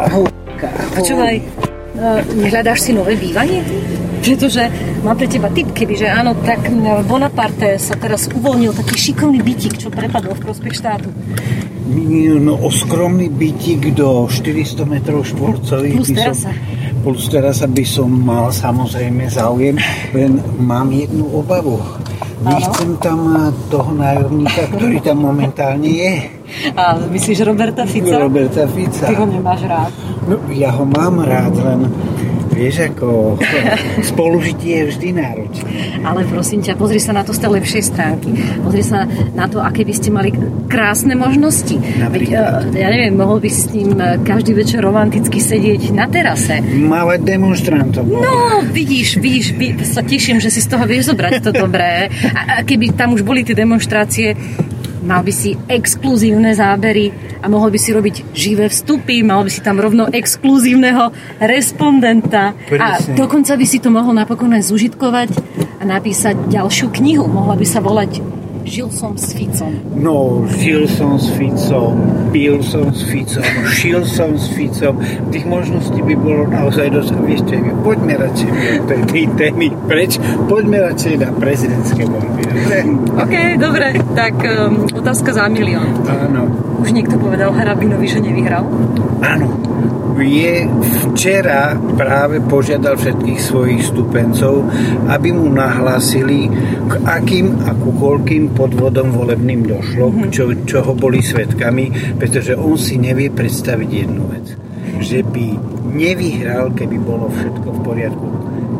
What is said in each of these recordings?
Ahoj. Počúvaj, no, nehľadáš si nové bývanie? Pretože mám pre teba tip, keby, že áno, tak Bonaparte sa teraz uvoľnil taký šikovný bytik, čo prepadol v prospech štátu. No, o skromný bytik do 400 metrov štvorcových. Plus terasa. Plus terasa by som mal samozrejme záujem, len mám jednu obavu. Nechcem tam toho nájomníka, ktorý tam momentálne je. A myslíš Roberta Fica? Roberta Fica. Ty ho nemáš rád. No, ja ho mám rád, len vieš, ako spolužitie je vždy náročné. Ale prosím ťa, pozri sa na to z tej lepšej stránky. Pozri sa na to, aké by ste mali krásne možnosti. Veď, ja neviem, mohol by si s ním e, každý večer romanticky sedieť na terase. Malé demonstrantov. No, vidíš, vidíš, sa teším, že si z toho vieš zobrať to dobré. A keby tam už boli tie demonstrácie, mal by si exkluzívne zábery a mohol by si robiť živé vstupy, mal by si tam rovno exkluzívneho respondenta Presne. a dokonca by si to mohol napokon aj zužitkovať a napísať ďalšiu knihu. Mohla by sa volať Žil som s Ficom. No, žil som s Ficom, pil som s Ficom, šil som s Ficom. Tých možností by bolo naozaj dosť. Vieš čo, poďme radšej od tej, tej témy preč, poďme radšej na prezidentské voľby. OK, dobre, tak um, otázka za milión. Áno. Už niekto povedal Harabinovi, že nevyhral? Áno je včera práve požiadal všetkých svojich stupencov, aby mu nahlásili, k akým a ku koľkým podvodom volebným došlo, mm-hmm. čo, čoho boli svetkami, pretože on si nevie predstaviť jednu vec. Že by nevyhral, keby bolo všetko v poriadku.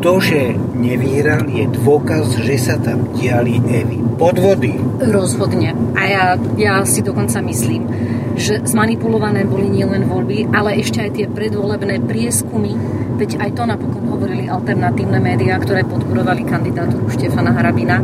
To, že nevyhral, je dôkaz, že sa tam diali Evy podvody. Rozhodne. A ja, ja si dokonca myslím, že zmanipulované boli nielen voľby, ale ešte aj tie predvolebné prieskumy, veď aj to napokon hovorili alternatívne médiá, ktoré podporovali kandidatúru Štefana Harabina.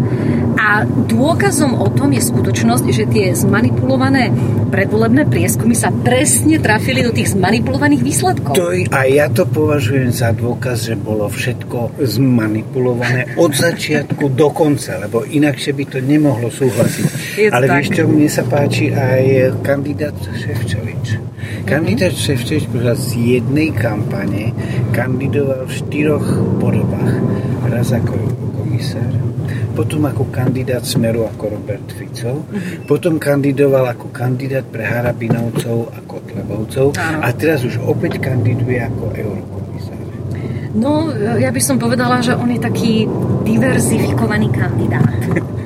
A dôkazom o tom je skutočnosť, že tie zmanipulované predvolebné prieskumy sa presne trafili do tých zmanipulovaných výsledkov. To, a ja to považujem za dôkaz, že bolo všetko zmanipulované od začiatku do konca, lebo inakšie by to nemohlo súhlasiť. Je Ale tak. vieš čo, mne sa páči aj kandidát Ševčovič. Kandidát mm-hmm. Ševčovič počas jednej kampane kandidoval v štyroch podobách. Raz ako komisár, potom ako kandidát Smeru ako Robert Fico, mm-hmm. potom kandidoval ako kandidát pre Harabinovcov a Kotlebovcov a teraz už opäť kandiduje ako eurokomisár. No, ja by som povedala, že on je taký diverzifikovaný kandidát.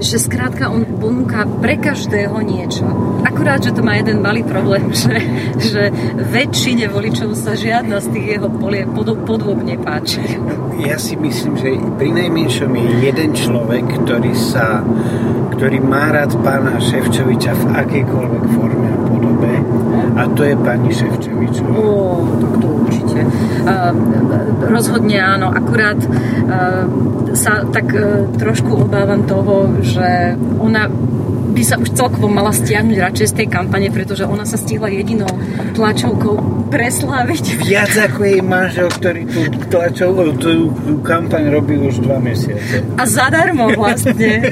že skrátka on ponúka pre každého niečo. Akurát, že to má jeden malý problém, že, že väčšine voličov sa žiadna z tých jeho polie pod, podvob nepáči. Ja si myslím, že pri najmenšom je jeden človek, ktorý sa ktorý má rád pána Ševčoviča v akejkoľvek forme a podobe a to je pani Ševčovičová. Ó, tak to určite. Uh, rozhodne áno, akurát uh, sa tak uh, trošku obávam toho, že ona by sa už celkovo mala stiahnuť radšej z tej kampane, pretože ona sa stihla jedinou tlačovkou presláviť. Viac ako jej manžel, ktorý tú tlačovú tú, tú kampaň robí už dva mesiace. A zadarmo vlastne.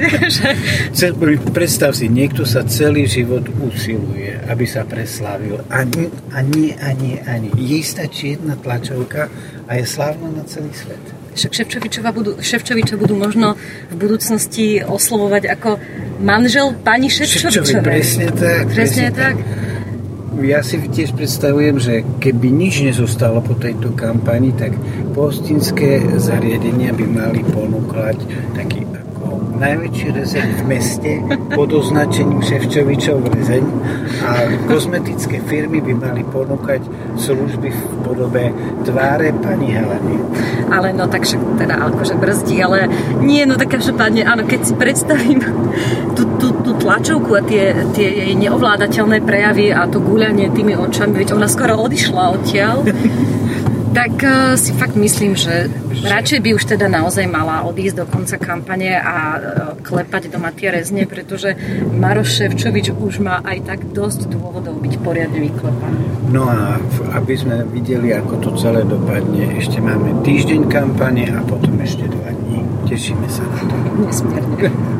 Predstav si, niekto sa celý život usiluje, aby sa preslávil. A, ni, a nie, a nie, a nie. Jej stačí jedna tlačovka a je slávna na celý svet. Ševčovičova budú, Ševčoviča budú možno v budúcnosti oslovovať ako manžel pani Ševčovičovej. Presne tak. Presne, presne tak. Ja si tiež predstavujem, že keby nič nezostalo po tejto kampani, tak postinské zariadenia by mali ponúkať taký najväčší rezeň v meste pod označením Ševčovičov rezeň a kozmetické firmy by mali ponúkať služby v podobe tváre pani Heleny. Ale no tak však teda akože brzdí, ale nie, no tak každopádne, áno, keď si predstavím tú, tú, tú tlačovku a tie, tie jej neovládateľné prejavy a to guľanie tými očami, veď ona skoro odišla odtiaľ, tak uh, si fakt myslím, že radšej by už teda naozaj mala odísť do konca kampane a uh, klepať doma tie rezne, pretože Maroš Ševčovič už má aj tak dosť dôvodov byť poriadne vyklepaný. No a aby sme videli, ako to celé dopadne, ešte máme týždeň kampane a potom ešte dva dní. Tešíme sa na to. Nesmierne.